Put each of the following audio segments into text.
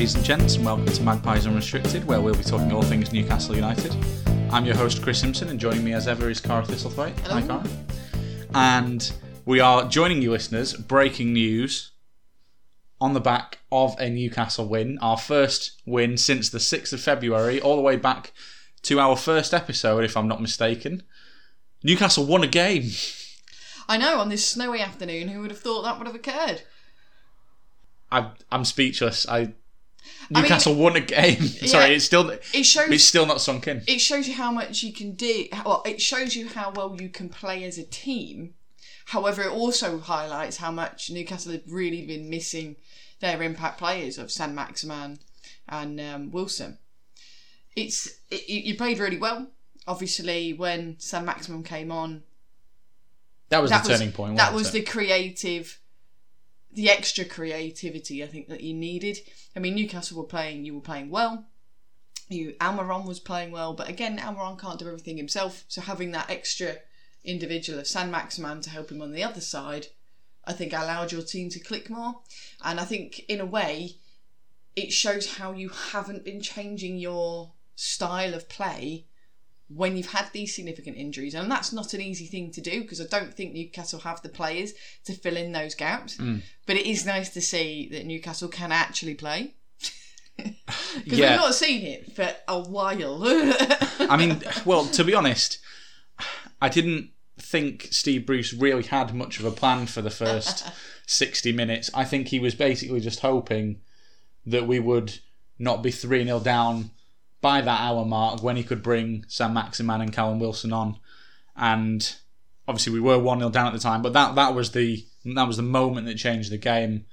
Ladies and gents, and welcome to Magpies Unrestricted, where we'll be talking all things Newcastle United. I'm your host, Chris Simpson, and joining me as ever is Cara Thistlethwaite. Hi, Cara. And we are joining you, listeners, breaking news on the back of a Newcastle win, our first win since the 6th of February, all the way back to our first episode, if I'm not mistaken. Newcastle won a game. I know, on this snowy afternoon, who would have thought that would have occurred? I, I'm speechless. I Newcastle won a game. Sorry, it's still It shows it's still not sunk in. it shows you how much you can do. Well, it shows you how well you can play as a team. However, it also highlights how much Newcastle have really been missing their impact players of Saint-Maximin and um, Wilson. It's it, you played really well. Obviously, when Saint-Maximin came on, That was that the was turning point. that was it? the creative the extra creativity I think that you needed. I mean Newcastle were playing you were playing well. You Almiron was playing well, but again Almiron can't do everything himself. So having that extra individual of Saint-Maximin to help him on the other side, I think allowed your team to click more. And I think in a way it shows how you haven't been changing your style of play when you've had these significant injuries. And that's not an easy thing to do because I don't think Newcastle have the players to fill in those gaps. Mm. But it is nice to see that Newcastle can actually play. Because Yeah. we've not seen it for a while. I mean, well, to be honest, I didn't think Steve Bruce really had much of a plan for the first 60 minutes. I think he was basically just hoping that we would not be 3 0 down by that hour mark when he could bring Saint-Maximin and Callum Wilson on. And obviously, we were 1 0 down at the time, but that, that, was the, that was the moment that changed the game.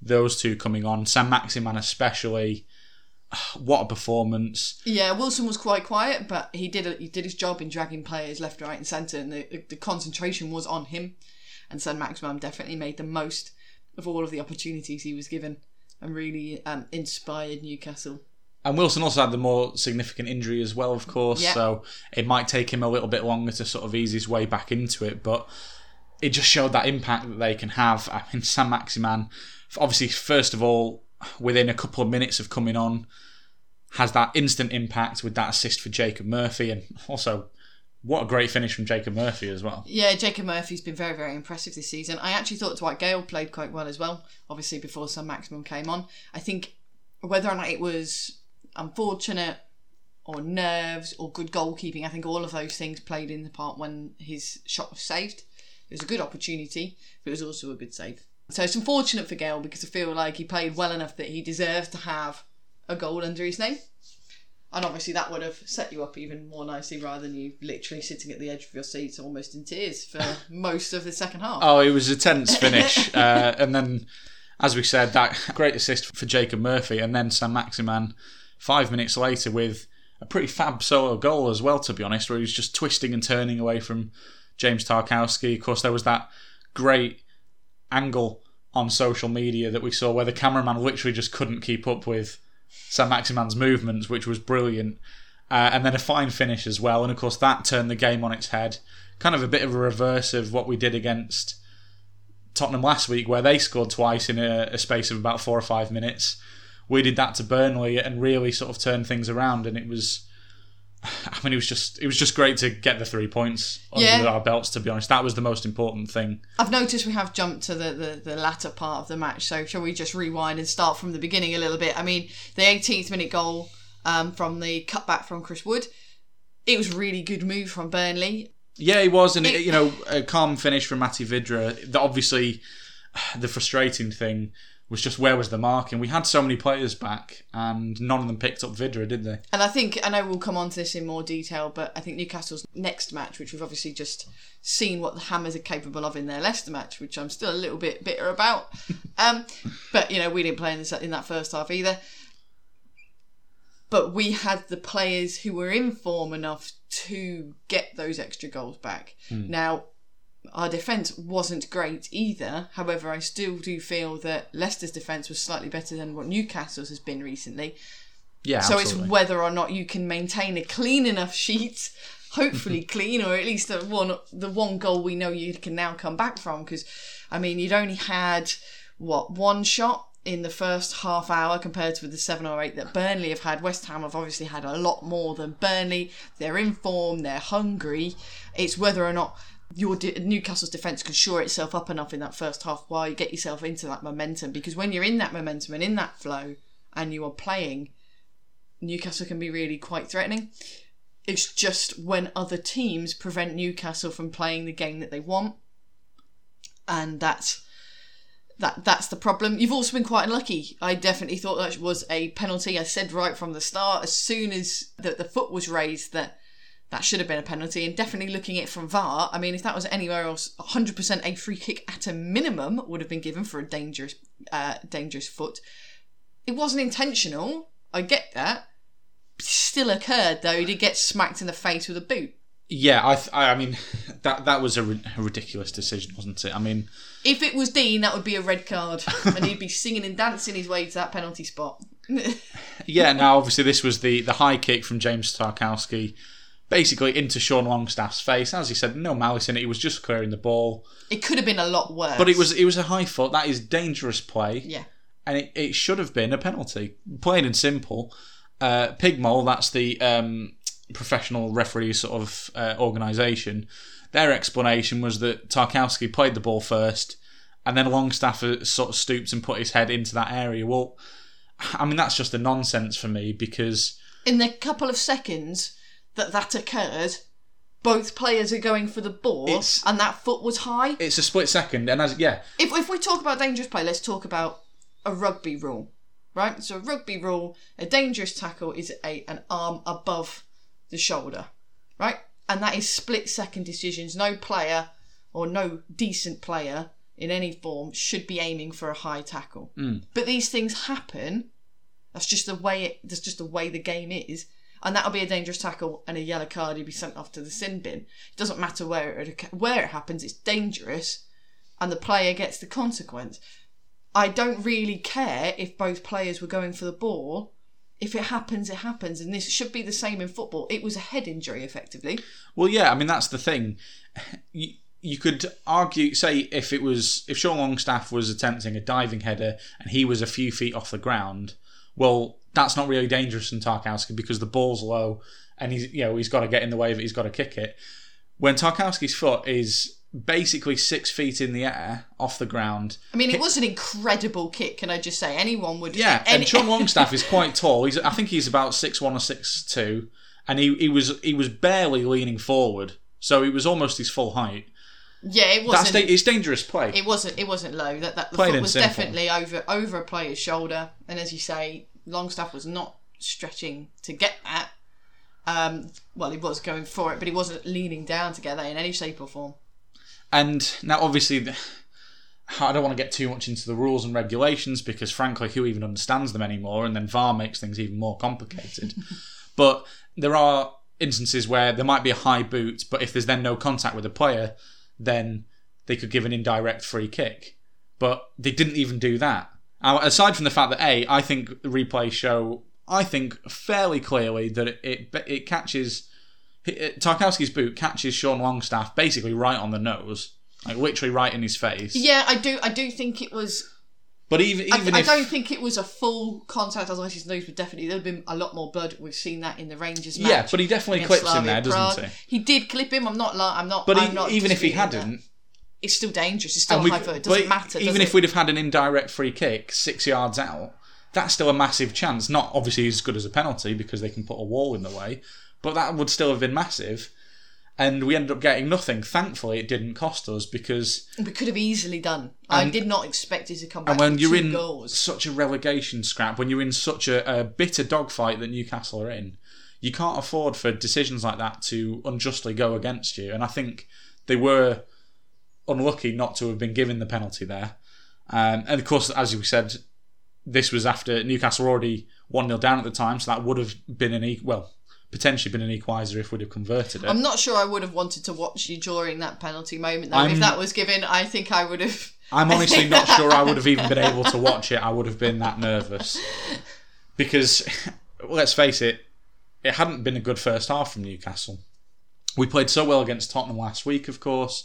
Those two coming on, Saint-Maximin especially. What a performance! Yeah, Wilson was quite quiet, but he did he did his job in dragging players left, right, and centre, and the, the concentration was on him. And Saint-Maximin definitely made the most of all of the opportunities he was given, and really um, inspired Newcastle. And Wilson also had the more significant injury as well, of course. Yeah. So it might take him a little bit longer to sort of ease his way back into it. But it just showed that impact that they can have. I mean, Saint-Maximin, obviously, first of all, within a couple of minutes of coming on, has that instant impact with that assist for Jacob Murphy. And also, what a great finish from Jacob Murphy as well. Yeah, Jacob Murphy's been very, very impressive this season. I actually thought Dwight Gayle played quite well as well, obviously before Saint-Maximin came on. I think whether or not it was unfortunate or nerves or good goalkeeping, I think all of those things played in the part when his shot was saved. It was a good opportunity, but it was also a good save. So it's unfortunate for Gayle because I feel like he played well enough that he deserves to have a goal under his name. And obviously that would have set you up even more nicely rather than you literally sitting at the edge of your seat almost in tears for most of the second half. Oh, it was a tense finish. uh, and then, as we said, that great assist for Jacob Murphy, and then Saint-Maximin five minutes later with a pretty fab solo goal as well, to be honest, where he was just twisting and turning away from James Tarkowski. Of course, there was that great angle on social media that we saw where the cameraman literally just couldn't keep up with Saint-Maximin's movements, which was brilliant. Uh, and then a fine finish as well. And of course, that turned the game on its head. Kind of a bit of a reverse of what we did against Tottenham last week, where they scored twice in a, a space of about four or five minutes. We did that to Burnley and really sort of turned things around. And it was, I mean, it was just it was just great to get the three points under Yeah. our belts. To be honest, that was the most important thing. I've noticed we have jumped to the, the, the latter part of the match, so shall we just rewind and start from the beginning a little bit? I mean, the 18th minute goal um, from the cutback from Chris Wood, it was a really good move from Burnley. Yeah, he was, and it, It- you know, a calm finish from Mati Vydra. The, obviously, the frustrating thing was just where was the marking? We had so many players back, and none of them picked up Vydra, did they? And I think I know we'll come on to this in more detail, but I think Newcastle's next match, which we've obviously just seen what the Hammers are capable of in their Leicester match, which I'm still a little bit bitter about. um, but you know, we didn't play in, this, in that first half either. But we had the players who were in form enough to get those extra goals back. Now, our defence wasn't great either. However, I still do feel that Leicester's defence was slightly better than what Newcastle's has been recently. Yeah, So absolutely. it's whether or not you can maintain a clean enough sheet, hopefully clean, or at least the one the one goal we know you can now come back from. Because I mean, you'd only had what one shot in the first half hour compared to the seven or eight that Burnley have had. West Ham have obviously had a lot more than Burnley. They're in form. They're hungry. It's whether or not your de- Newcastle's defence can shore itself up enough in that first half while you get yourself into that momentum. Because when you're in that momentum and in that flow, and you are playing Newcastle can be really quite threatening. It's just when other teams prevent Newcastle from playing the game that they want, and that's that that's the problem. You've also been quite unlucky. I definitely thought that was a penalty. I said right from the start, as soon as the, the foot was raised, that that should have been a penalty. And definitely looking at it from VAR, I mean, if that was anywhere else, 100% a free kick at a minimum would have been given for a dangerous, uh, dangerous foot. It wasn't intentional. I get that. Still occurred though. He did get smacked in the face with a boot. Yeah, I, th- I mean, that that was a, ri- a ridiculous decision, wasn't it? I mean, If it was Dean, that would be a red card, and he'd be singing and dancing his way to that penalty spot. yeah. Now, obviously, this was the the high kick from James Tarkowski, basically into Sean Longstaff's face. As he said, no malice in it. He was just clearing the ball, It could have been a lot worse. but it was it was a high foot. That is dangerous play. yeah. and it, it should have been a penalty. Plain and simple. Uh, PGMOL, that's the um, professional referee sort of uh, organisation. Their explanation was that Tarkowski played the ball first, and then Longstaff uh, sort of stooped and put his head into that area. Well, I mean that's just a nonsense for me because In the couple of seconds that that occurred, both players are going for the ball, It's- and that foot was high. it's a split second, and as yeah, if, if we talk about dangerous play, let's talk about a rugby rule, right? So, a rugby rule, a dangerous tackle is a an arm above the shoulder, right? And that is split second decisions. No player or no decent player in any form should be aiming for a high tackle. Mm. But these things happen. That's just the way it. That's just the way the game is. And that'll be a dangerous tackle and a yellow card. He'd be sent off to the sin bin. It doesn't matter where it where it happens. It's dangerous, and the player gets the consequence. I don't really care if both players were going for the ball. If it happens, it happens, and this should be the same in football. It was a head injury, effectively. Well, yeah, I mean that's the thing. You, you could argue, say, if it was if Sean Longstaff was attempting a diving header and he was a few feet off the ground, well, that's not really dangerous in Tarkowski because the ball's low and he's you know he's got to get in the way of it. He's got to kick it. When Tarkowski's foot is basically six feet in the air off the ground, I mean, it was an incredible kick. Can I just say, anyone would. yeah, any- and Sean Longstaff is quite tall. He's I think he's about six one or six two, and he, he was he was barely leaning forward, so it was almost his full height. yeah, it wasn't. da- it's dangerous play. it wasn't. It wasn't low. That that the foot was simple. definitely over over a player's shoulder, and as you say, Longstaff was not stretching to get that. Um, well, he was going for it, but he wasn't leaning down to get that in any shape or form. And now, obviously, the- I don't want to get too much into the rules and regulations because, frankly, who even understands them anymore? And then VAR makes things even more complicated. but there are instances where there might be a high boot, but if there's then no contact with the player, then they could give an indirect free kick. But they didn't even do that. Now, aside from the fact that a, I think the replays show, I think fairly clearly that it it, it catches. it- uh, Tarkowski's boot catches Sean Longstaff basically right on the nose, like literally right in his face. Yeah, I do. I do think it was. But even I, even I if don't think it was a full contact. as Otherwise, his nose would definitely there would have been a lot more blood. We've seen that in the Rangers match. yeah, but he definitely clips in there, Slavia doesn't he? He did clip him. I'm not. I'm not. But I'm he- not even if he disputing that. It's still dangerous. It's still and we- high foot. It doesn't matter. Even does if it? we'd have had an indirect free kick six yards out, that's still a massive chance. Not obviously as good as a penalty because they can put a wall in the way, but that would still have been massive. and we ended up getting nothing. Thankfully, it didn't cost us because We could have easily done. I did not expect it to come back and when you're in goals. such a relegation scrap, when you're in such a, a bitter dogfight that Newcastle are in, you can't afford for decisions like that to unjustly go against you. And I think they were unlucky not to have been given the penalty there. Um, and of course, as we said, this was after Newcastle were already 1 0 down at the time, so that would have been an e- well, potentially been an equaliser if we'd have converted it. I'm not sure I would have wanted to watch you during that penalty moment though. I'm- if that was given, I think I would have. I'm honestly not sure I would have even been able to watch it. I would have been that nervous. Because, let's face it, it hadn't been a good first half from Newcastle. We played so well against Tottenham last week, of course.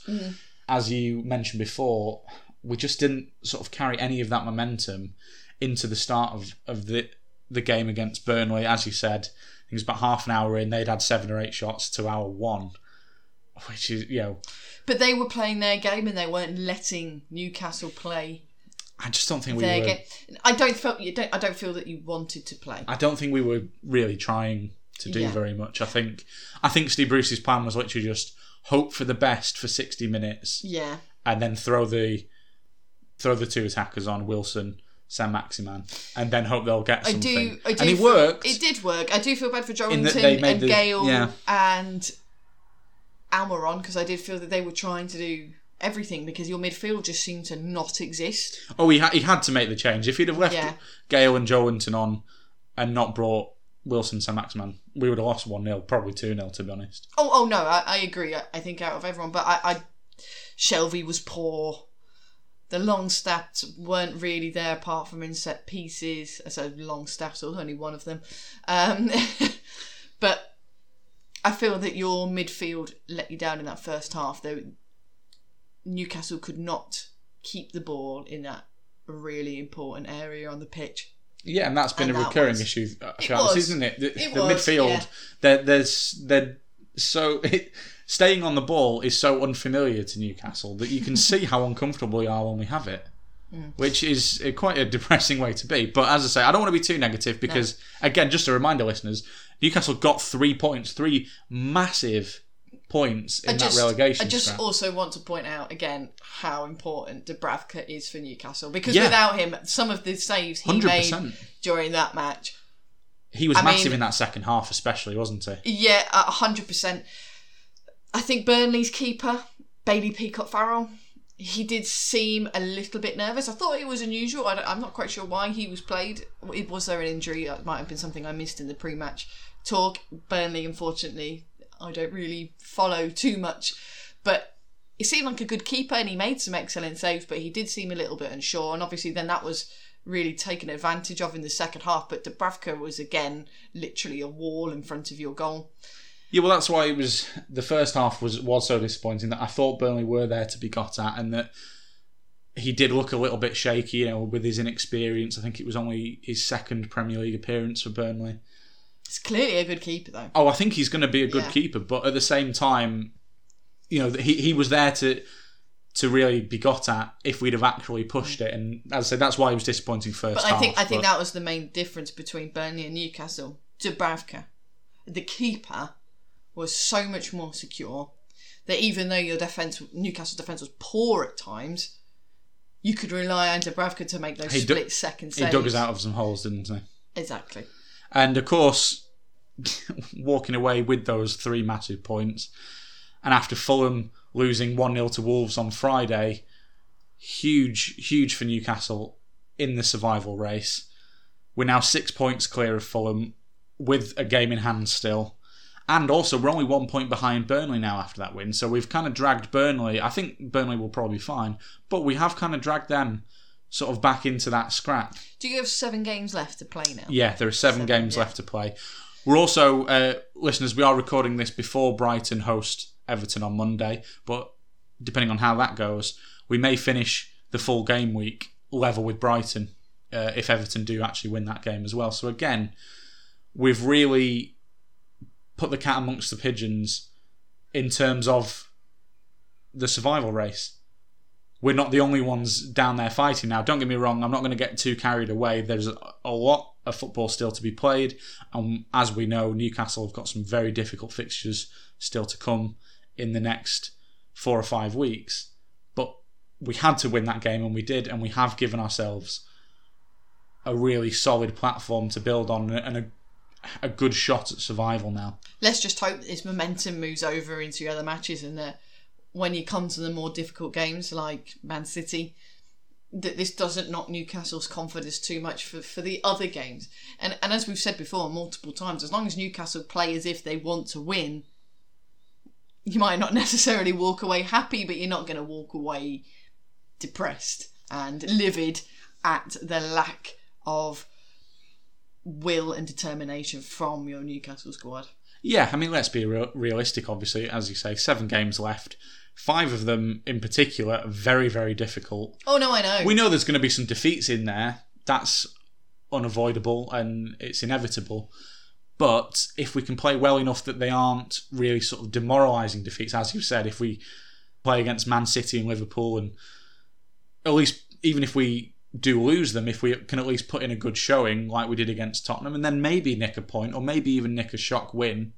As you mentioned before, we just didn't sort of carry any of that momentum into the start of, of the the game against Burnley. As you said, it was about half an hour in, they'd had seven or eight shots to our one. Which is, you know, But they were playing their game and they weren't letting Newcastle play I just don't think we were. game. I don't feel you don't. I don't feel that you wanted to play. I don't think we were really trying to do Yeah. very much. I think I think Steve Bruce's plan was literally just hope for the best for sixty minutes Yeah. and then throw the throw the two attackers on Wilson, Saint-Maximin, and then hope they'll get I do. I do. and it feel- worked. It did work. I do feel bad for In Joelinton and the- Gayle yeah. and Almiron because I did feel that they were trying to do everything because your midfield just seemed to not exist. Oh, he, ha- he had to make the change. If he'd have left Yeah. Gayle and Joelinton on and not brought Wilson, Saint-Maximin, we would have lost 1 0, probably 2 0, to be honest. Oh, oh no, I, I agree. I, I think out of everyone, but I, I Shelvey was poor. The Longstaffs weren't really there apart from in set pieces. So long or only one of them. Um, but I feel that your midfield let you down in that first half. Though Newcastle could not keep the ball in that really important area on the pitch. Yeah, and that's been And a that recurring was- issue uh, It throughout this, was. isn't it? The, It the was, midfield, yeah. there, there's they're so staying on the ball is so unfamiliar to Newcastle that you can see how uncomfortable we are when we have it. Mm. Which is uh, quite a depressing way to be. But as I say, I don't want to be too negative because, again, just a reminder, listeners, Newcastle got three points, three massive points in I just, that relegation. I just scrap. also want to point out again how important Dubravka is for Newcastle because Yeah. without him, some of the saves he made 100%. during that match, He was I massive mean- in that second half, especially, wasn't he? yeah, a hundred percent. I think Burnley's keeper Bailey Peacock Farrell, he did seem a little bit nervous. I thought it was unusual. I am not quite sure why he was played. Was there an injury? It might have been something I missed in the pre-match talk. Burnley, unfortunately, I don't really follow too much, but he seemed like a good keeper and he made some excellent saves, but he did seem a little bit unsure. And obviously, then that was really taken advantage of in the second half. But Dubravka was again literally a wall in front of your goal. Yeah, well, that's why it was the first half was was so disappointing that I thought Burnley were there to be got at, and that he did look a little bit shaky, you know, with his inexperience. I think it was only his second Premier League appearance for Burnley. It's clearly a good keeper though. Oh, I think he's going to be a good Yeah. keeper, but at the same time, you know, he he was there to to really be got at if we'd have actually pushed it. And as I said, that's why he was disappointing first But half. I think I think that was the main difference between Burnley and Newcastle. Dubravka, the keeper, was so much more secure that even though your defense, Newcastle defense was poor at times, you could rely on Dubravka to make those He split second he dug us out of some holes, didn't he? Exactly. And of course, walking away with those three massive points, and after Fulham losing 1 0 to Wolves on Friday, huge, huge for Newcastle in the survival race. We're now six points clear of Fulham with a game in hand still. And also, we're only one point behind Burnley now after that win. So we've kind of dragged Burnley. I think Burnley will probably be fine. But we have kind of dragged them sort of back into that scrap. Do you have seven games left to play now? Yeah, there are seven, Seven, games yeah. left to play. We're also, uh, listeners, we are recording this before Brighton host Everton on Monday, but depending on how that goes, we may finish the full game week level with Brighton uh, if Everton do actually win that game as well. So again, we've really put the cat amongst the pigeons in terms of the survival race. We're not the only ones down there fighting now. Don't get me wrong, I'm not going to get too carried away. There's a, lot of football still to be played. And as we know, Newcastle have got some very difficult fixtures still to come in the next four or five weeks. But we had to win that game, and we did, and we have given ourselves a really solid platform to build on and a, a good shot at survival now. Let's just hope this momentum moves over into other matches and that when you come to the more difficult games like Man City, that this doesn't knock Newcastle's confidence too much for, for the other games. And and as we've said before multiple times, as long as Newcastle play as if they want to win, you might not necessarily walk away happy, but you're not going to walk away depressed and livid at the lack of will and determination from your Newcastle squad. Yeah, I mean, let's be real, realistic. Obviously, as you say, seven games left. Five of them, in particular, are very, very difficult. Oh no, I know. We know there's going to be some defeats in there. That's unavoidable and it's inevitable. But if we can play well enough that they aren't really sort of demoralising defeats, as you said, if we play against Man City and Liverpool, and at least even if we do lose them, if we can at least put in a good showing like we did against Tottenham, and then maybe nick a point or maybe even nick a shock win,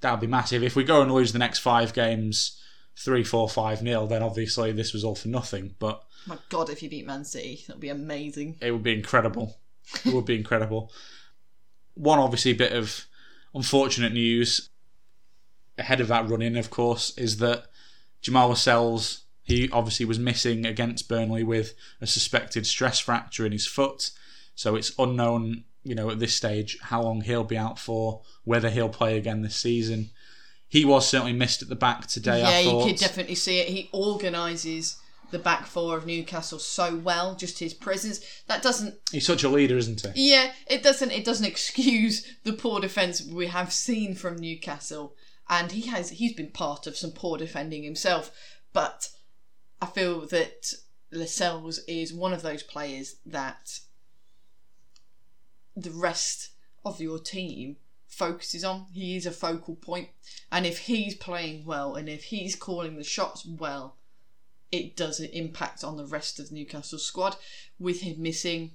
that would be massive. If we go and lose the next five games, three, four, five nil, then obviously this was all for nothing. But My God, if you beat Man City, that would be amazing. it would be incredible. It would be incredible. One obviously bit of unfortunate news ahead of that run in, of course, is that Jamal Lascelles he obviously was missing against Burnley with a suspected stress fracture in his foot. So it's unknown, you know, at this stage how long he'll be out for, whether he'll play again this season. He was certainly missed at the back today. yeah, you could definitely see it. He organises the back four of Newcastle so well. Just his presence that doesn't. He's such a leader, isn't he? Yeah, it doesn't. It doesn't excuse the poor defence we have seen from Newcastle, and he has. He's been part of some poor defending himself, but I feel that Lascelles is one of those players that the rest of your team focuses on. He is a focal point, and if he's playing well and if he's calling the shots well, it does impact on the rest of the Newcastle squad. With him missing,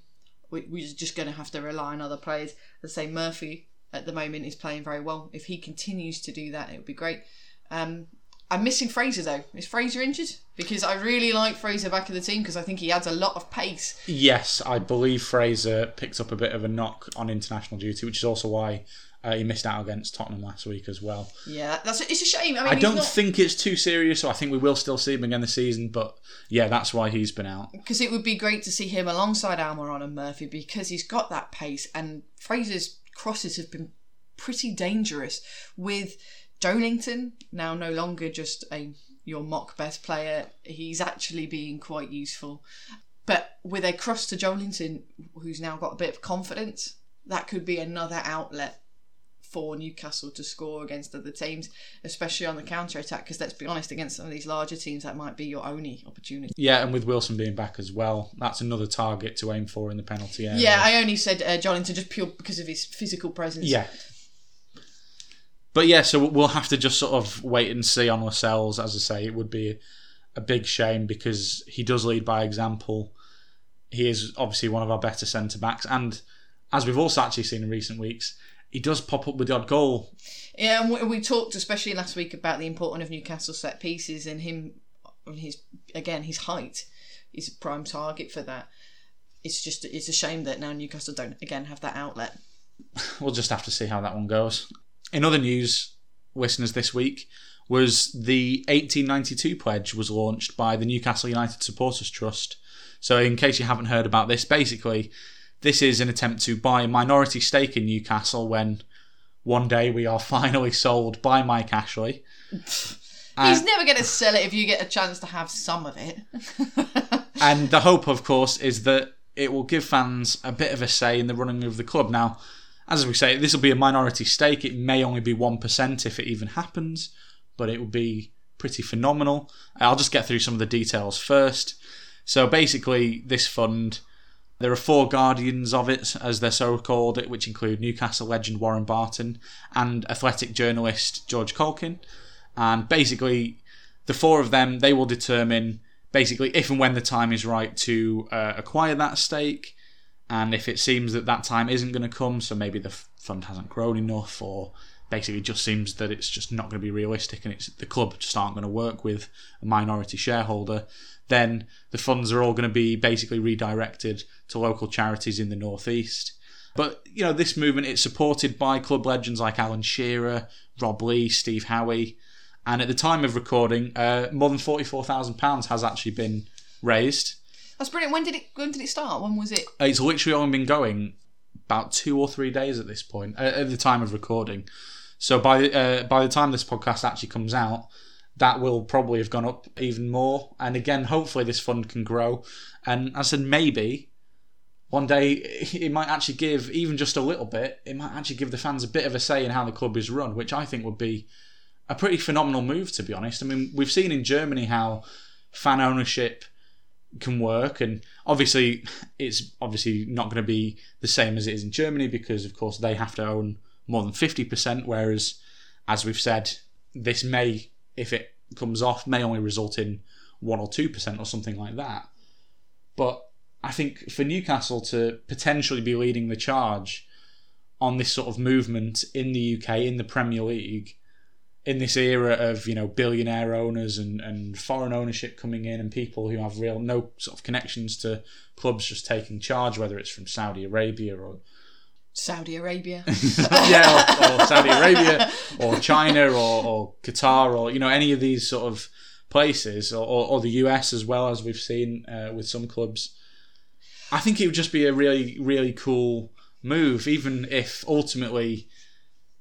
we, we're just going to have to rely on other players. Let's say Murphy at the moment is playing very well. If he continues to do that, it would be great. Um, I'm missing Fraser though. Is Fraser injured? Because I really like Fraser back in the team because I think he adds a lot of pace. Yes, I believe Fraser picked up a bit of a knock on international duty, which is also why uh, he missed out against Tottenham last week as well. Yeah, that's it's a shame. I mean, I don't not, think it's too serious, so I think we will still see him again this season. But yeah, that's why he's been out. because it would be great to see him alongside Almiron and Murphy because he's got that pace and Fraser's crosses have been pretty dangerous with Joelinton now no longer just a your mock best player he's actually being quite useful but with a cross to Joelinton who's now got a bit of confidence that could be another outlet for Newcastle to score against other teams especially on the counter attack because let's be honest against some of these larger teams that might be your only opportunity Yeah, and with Wilson being back as well, that's another target to aim for in the penalty area. Yeah, I only said uh, Joelinton just pure because of his physical presence. Yeah. But yeah, so we'll have to just sort of wait and see on Lascelles. As I say, it would be a big shame because he does lead by example. He is obviously one of our better centre backs, and as we've also actually seen in recent weeks, he does pop up with the odd goal. Yeah, and we, we talked especially last week about the importance of Newcastle set pieces and him, and his again his height is a prime target for that. It's just it's a shame that now Newcastle don't again have that outlet. We'll just have to see how that one goes. In other news, listeners, this week was the 1892 pledge was launched by the Newcastle United Supporters Trust. So, in case you haven't heard about this, basically, this is an attempt to buy a minority stake in Newcastle when one day we are finally sold by Mike Ashley. He's never going to sell it if you get a chance to have some of it. And the hope, of course, is that it will give fans a bit of a say in the running of the club. Now, as we say, this will be a minority stake. It may only be 1% if it even happens, but it will be pretty phenomenal. I'll just get through some of the details first. So basically, this fund, there are four guardians of it, as they're so called, which include Newcastle legend Warren Barton and athletic journalist George Caulkin. And basically, the four of them, they will determine basically if and when the time is right to uh, acquire that stake. And if it seems that that time isn't going to come, so maybe the fund hasn't grown enough, or basically just seems that it's just not going to be realistic, and it's the club just aren't going to work with a minority shareholder. Then the funds are all going to be basically redirected to local charities in the northeast. But you know, this movement it's supported by club legends like Alan Shearer, Rob Lee, Steve Howey, and at the time of recording, uh, more than forty four thousand pounds has actually been raised. That's brilliant. When did it? When did it start? When was it? It's literally only been going about two or three days at this point, uh, at the time of recording. So by uh, by the time this podcast actually comes out, that will probably have gone up even more. And again, hopefully this fund can grow. And I said, maybe one day it might actually give even just a little bit. It might actually give the fans a bit of a say in how the club is run, which I think would be a pretty phenomenal move. To be honest, I mean we've seen in Germany how fan ownership can work and obviously it's obviously not going to be the same as it is in Germany because of course they have to own more than 50% whereas as we've said this may if it comes off may only result in 1 or 2% or something like that. But I think for Newcastle to potentially be leading the charge on this sort of movement in the UK in the Premier League in this era of you know billionaire owners and, and foreign ownership coming in and people who have real no sort of connections to clubs just taking charge, whether it's from Saudi Arabia or Saudi Arabia, yeah, or, or, Saudi Arabia or China or, or Qatar or you know any of these sort of places or, or, or the US as well as we've seen uh, with some clubs. I think it would just be a really really cool move, even if ultimately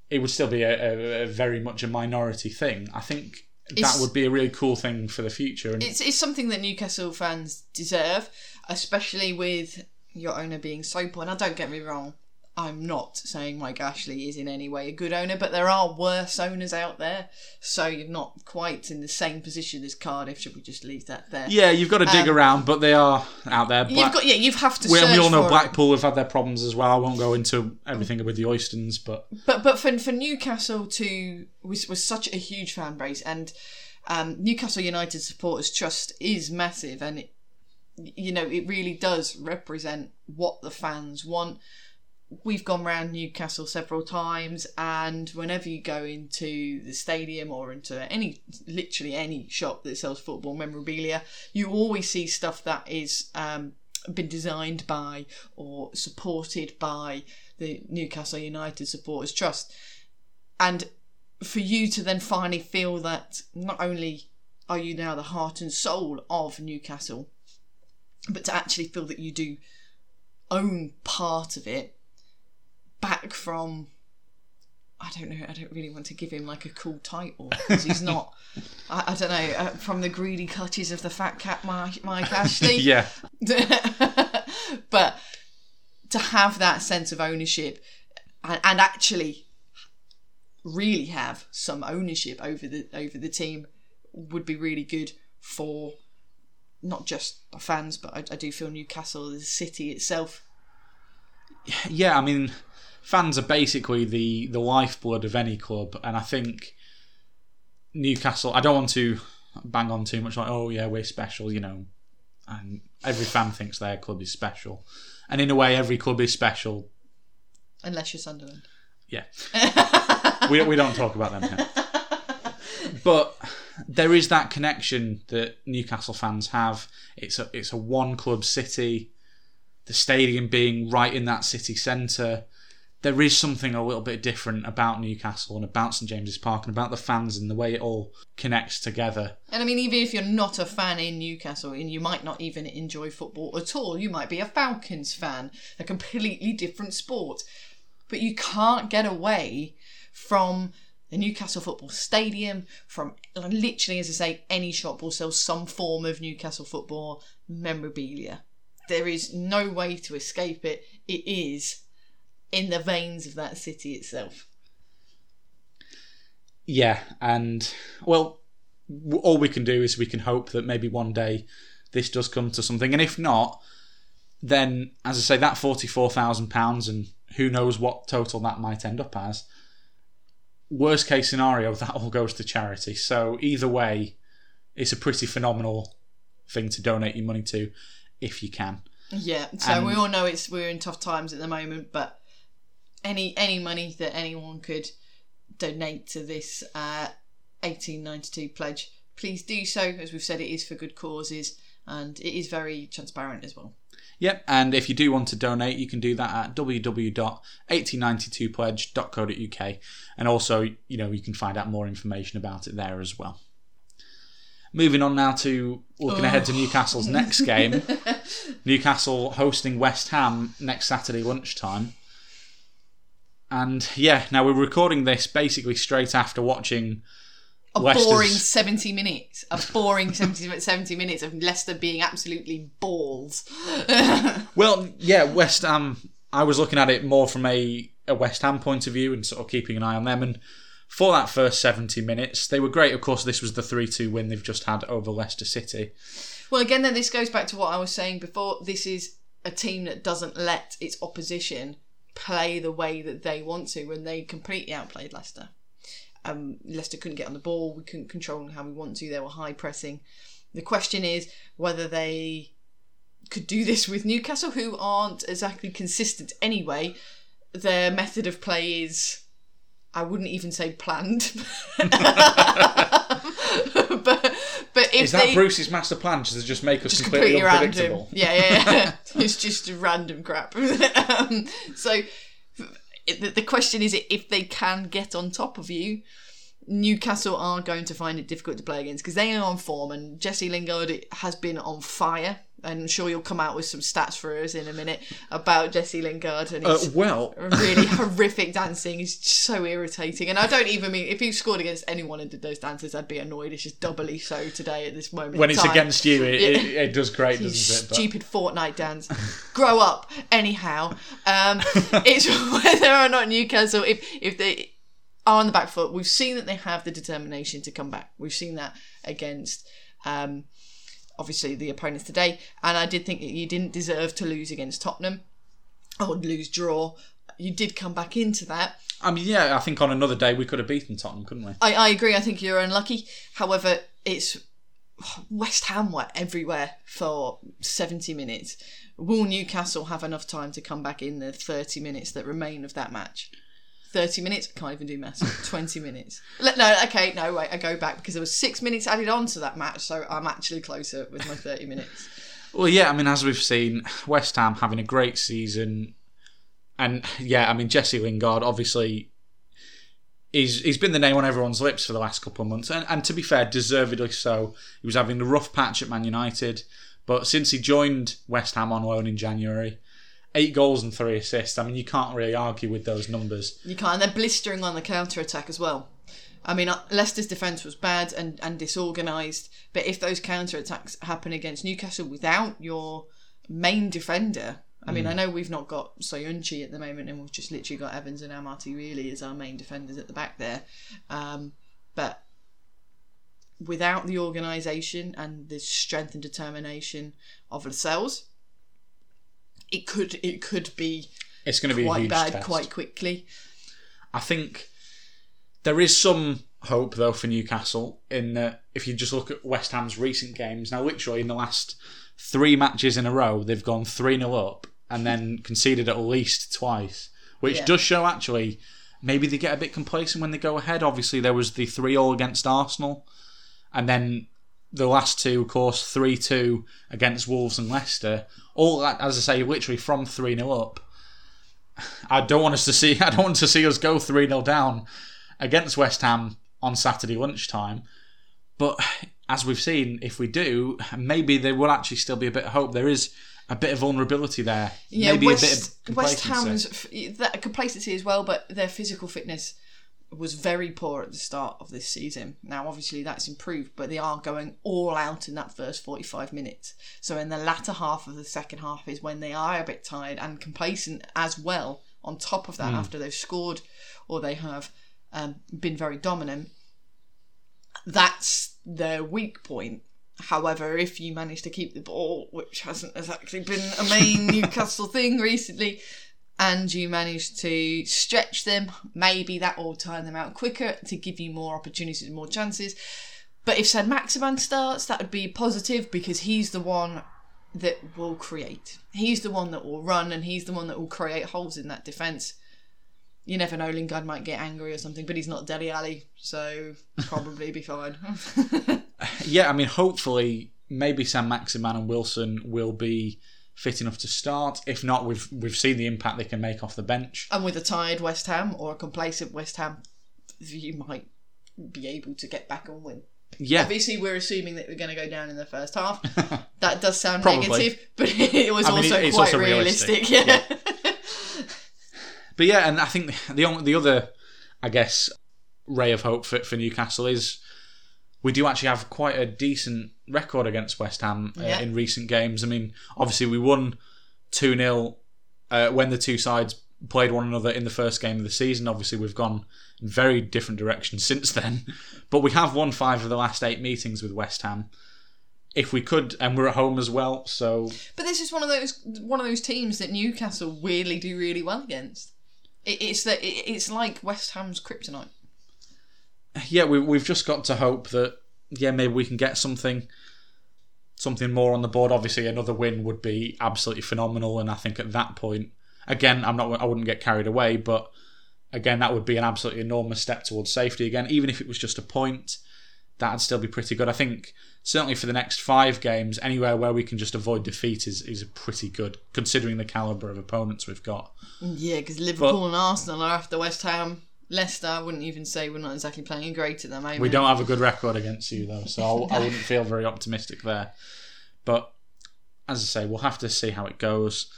it would still be a, a, a very much a minority thing. I think It's- that would be a really cool thing for the future. And it's it's something that Newcastle fans deserve, especially with your owner being so poor. Now, don't get me wrong. I'm not saying Mike Ashley is in any way a good owner, but there are worse owners out there. So you're not quite in the same position as Cardiff. Should we just leave that there? yeah, you've got to dig around, but they are out there. Black- You've got yeah. You've have to. we, we all know it. Blackpool have had their problems as well. I won't go into everything with the Oystons, but But but for for Newcastle to was was such a huge fan base, and um, Newcastle United supporters trust is massive, and it, you know it really does represent what the fans want. We've gone round Newcastle several times, and whenever you go into the stadium or into any, literally any shop that sells football memorabilia, you always see stuff that is um, been designed by or supported by the Newcastle United Supporters Trust. And for you to then finally feel that not only are you now the heart and soul of Newcastle, but to actually feel that you do own part of it back from I don't know. I don't really want to give him like a cool title because he's not. I, I don't know. Uh, from the greedy clutches of the fat cat, Mike, Mike Ashley. yeah, but to have that sense of ownership and, and actually really have some ownership over the over the team would be really good for not just the fans, but I, I do feel Newcastle, the city itself. yeah. I mean, fans are basically the the lifeblood of any club, and I think Newcastle. I don't want to bang on too much like, oh yeah, we're special, you know, and every fan thinks their club is special, and in a way, every club is special. Unless you're Sunderland. Yeah, we we don't talk about them here. But there is that connection that Newcastle fans have. It's a it's a one club city. The stadium being right in that city centre, there is something a little bit different about Newcastle and about St James's Park and about the fans and the way it all connects together. And I mean, even if you're not a fan in Newcastle and you might not even enjoy football at all, you might be a Falcons fan, a completely different sport. But you can't get away from the Newcastle Football Stadium, from literally, as I say, any shop will sell some form of Newcastle football memorabilia. There is no way to escape it. It is in the veins of that city itself. Yeah, and well, all we can do is we can hope that maybe one day this does come to something, and if not, then as I say, that forty-four thousand pounds, and who knows what total that might end up as. Worst case scenario, that all goes to charity. So either way, it's a pretty phenomenal thing to donate your money to, if you can. Yeah, so And- we all know it's we're in tough times at the moment, but any any money that anyone could donate to this uh, 1892 pledge, please do so. As we've said, it is for good causes and it is very transparent as well. Yep, and if you do want to donate, you can do that at www.1892pledge.co.uk, and also, you know, you can find out more information about it there as well. Moving on now to looking ahead to Newcastle's next game. Newcastle hosting West Ham next Saturday lunchtime. And yeah, now we're recording this basically straight after watching A Leicester's- boring 70 minutes. A boring 70, 70 minutes of Leicester being absolutely balls. Well, yeah, West Ham. I was looking at it more from a, a West Ham point of view and sort of keeping an eye on them. And for that first 70 minutes, they were great. Of course, this was the 3 2 win they've just had over Leicester City. Well, again, then this goes back to what I was saying before. This is a team that doesn't let its opposition play the way that they want to, and they completely outplayed Leicester. Um, Leicester couldn't get on the ball. We couldn't control how we want to. They were high pressing. The question is whether they could do this with Newcastle, who aren't exactly consistent anyway. Their method of play is, I wouldn't even say planned, if Is that they, Bruce's master plan to just make us just completely, completely, unpredictable? random. Yeah, yeah, yeah. it's just random crap. um, so the, the question is if they can get on top of you. Newcastle are going to find it difficult to play against because they are on form, and Jesse Lingard has been on fire. And I'm sure you'll come out with some stats for us in a minute about Jesse Lingard and Uh, well, really horrific dancing is so irritating. And I don't even mean if you scored against anyone and did those dances, I'd be annoyed. It's just doubly so today at this moment. when it's time. against you, it, it, it does great, doesn't it? But- stupid Fortnite dance. Grow up. Anyhow, um, it's whether or not Newcastle, if if they are on the back foot, we've seen that they have the determination to come back. We've seen that against. Um, obviously, the opponents today, and I did think that you didn't deserve to lose against Tottenham or lose draw. You did come back into that. I mean, yeah, I think on another day we could have beaten Tottenham, couldn't we? I, I agree. I think you're unlucky. However, it's West Ham were everywhere for 70 minutes. Will Newcastle have enough time to come back in the 30 minutes that remain of that match? 30 minutes? I can't even do maths. 20 minutes. No, okay, no, wait, I go back because there was six minutes added on to that match, so I'm actually closer with my 30 minutes. Well, yeah, I mean, as we've seen, West Ham having a great season, and yeah, I mean, Jesse Lingard obviously. He's, he's been the name on everyone's lips for the last couple of months, and, and to be fair, deservedly so. He was having a rough patch at Man United, but since he joined West Ham on loan in January, eight goals and three assists. I mean, you can't really argue with those numbers. You can't. And they're blistering on the counter attack as well. I mean, uh, Leicester's defence was bad and, and disorganised, but if those counter attacks happen against Newcastle without your main defender, I mean, I know we've not got Söyüncü at the moment, and we've just literally got Evans and Amartey really as our main defenders at the back there. Um, but without the organisation and the strength and determination of Lascelles, it could it could be It's going to be a quite huge bad test. quite quickly. I think there is some hope though for Newcastle in that if you just look at West Ham's recent games, now literally in the last three matches in a row, they've gone 3 0 up and then conceded at least twice, which Yeah. does show actually maybe they get a bit complacent when they go ahead. Obviously, there was the 3 all against Arsenal, and then the last two, of course, 3 2 against Wolves and Leicester. All that, as I say, literally from 3 0 up. I don't want us to see. I don't want to see us go three 0 down against West Ham on Saturday lunchtime. But as we've seen, if we do, maybe there will actually still be a bit of hope. There is a bit of vulnerability there. Yeah, maybe West, a bit of West. Ham's that complacency as well, but their physical fitness was very poor at the start of this season. Now, obviously, that's improved, but they are going all out in that first 45 minutes. So, in the latter half of the second half is when they are a bit tired and complacent as well. On top of that, after they've scored or they have um, been very dominant, that's their weak point. However, if you manage to keep the ball, which hasn't exactly been a main Newcastle thing recently, and you manage to stretch them, maybe that will turn them out quicker to give you more opportunities and more chances. But if Saint-Maximin starts, that would be positive because he's the one that will create. He's the one that will run and he's the one that will create holes in that defence. You never know, Lingard might get angry or something, but he's not Dele Alli, so probably be fine. Yeah, I mean, hopefully, maybe Saint-Maximin and Wilson will be fit enough to start. If not, we've we've seen the impact they can make off the bench. and with a tired West Ham or a complacent West Ham, you might be able to get back and win. Yeah, Obviously, we're assuming that we're going to go down in the first half. that does sound Probably. negative, but it was I mean, also quite also realistic. realistic. Yeah. but yeah, and I think the only, the other, I guess, ray of hope for, for Newcastle is we do actually have quite a decent record against West Ham uh, Yeah. in recent games. I mean, obviously we won two 0 uh, when the two sides played one another in the first game of the season. Obviously, we've gone in very different directions since then, but we have won five of the last eight meetings with West Ham. If we could, and we're at home as well, so But this is one of those one of those teams that Newcastle weirdly do really well against. It, it's that it, it's like West Ham's kryptonite. Yeah, we, we've just got to hope that yeah maybe we can get something something more on the board. Obviously, another win would be absolutely phenomenal, and I think at that point, again, I'm not I wouldn't get carried away, but again, that would be an absolutely enormous step towards safety. Again, even if it was just a point, that'd still be pretty good. I think certainly for the next five games, anywhere where we can just avoid defeat is is pretty good considering the caliber of opponents we've got. Yeah, because Liverpool and Arsenal are after West Ham. Leicester, I wouldn't even say we're not exactly playing great at the moment. We don't have a good record against you though, so I, I wouldn't feel very optimistic there. But as I say, we'll have to see how it goes.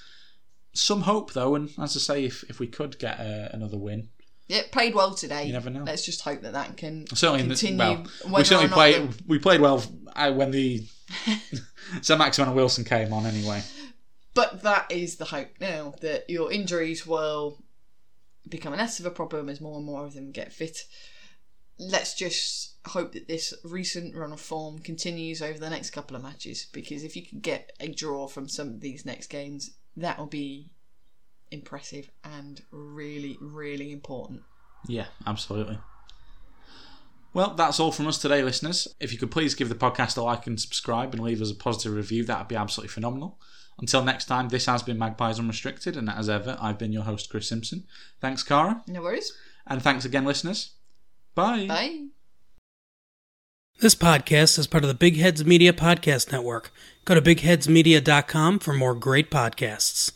Some hope though, and as I say, if if we could get uh, another win, Yeah, played well today. You never know. Let's just hope that that can certainly in the, continue. well, we certainly played. the- We played well uh, when the Saint-Maximin and Wilson came on anyway. But that is the hope now that your injuries will become less of a problem as more and more of them get fit. Let's just hope that this recent run of form continues over the next couple of matches because if you can get a draw from some of these next games, that will be impressive and really, really important. Yeah, absolutely. Well, that's all from us today, listeners. If you could please give the podcast a like and subscribe and leave us a positive review, that would be absolutely phenomenal. Until next time, this has been Magpies Unrestricted, and as ever, I've been your host, Chris Simpson. Thanks, Cara, No worries. and thanks again, listeners. Bye. Bye. This podcast is part of the Big Heads Media Podcast Network. Go to bigheadsmedia.com for more great podcasts.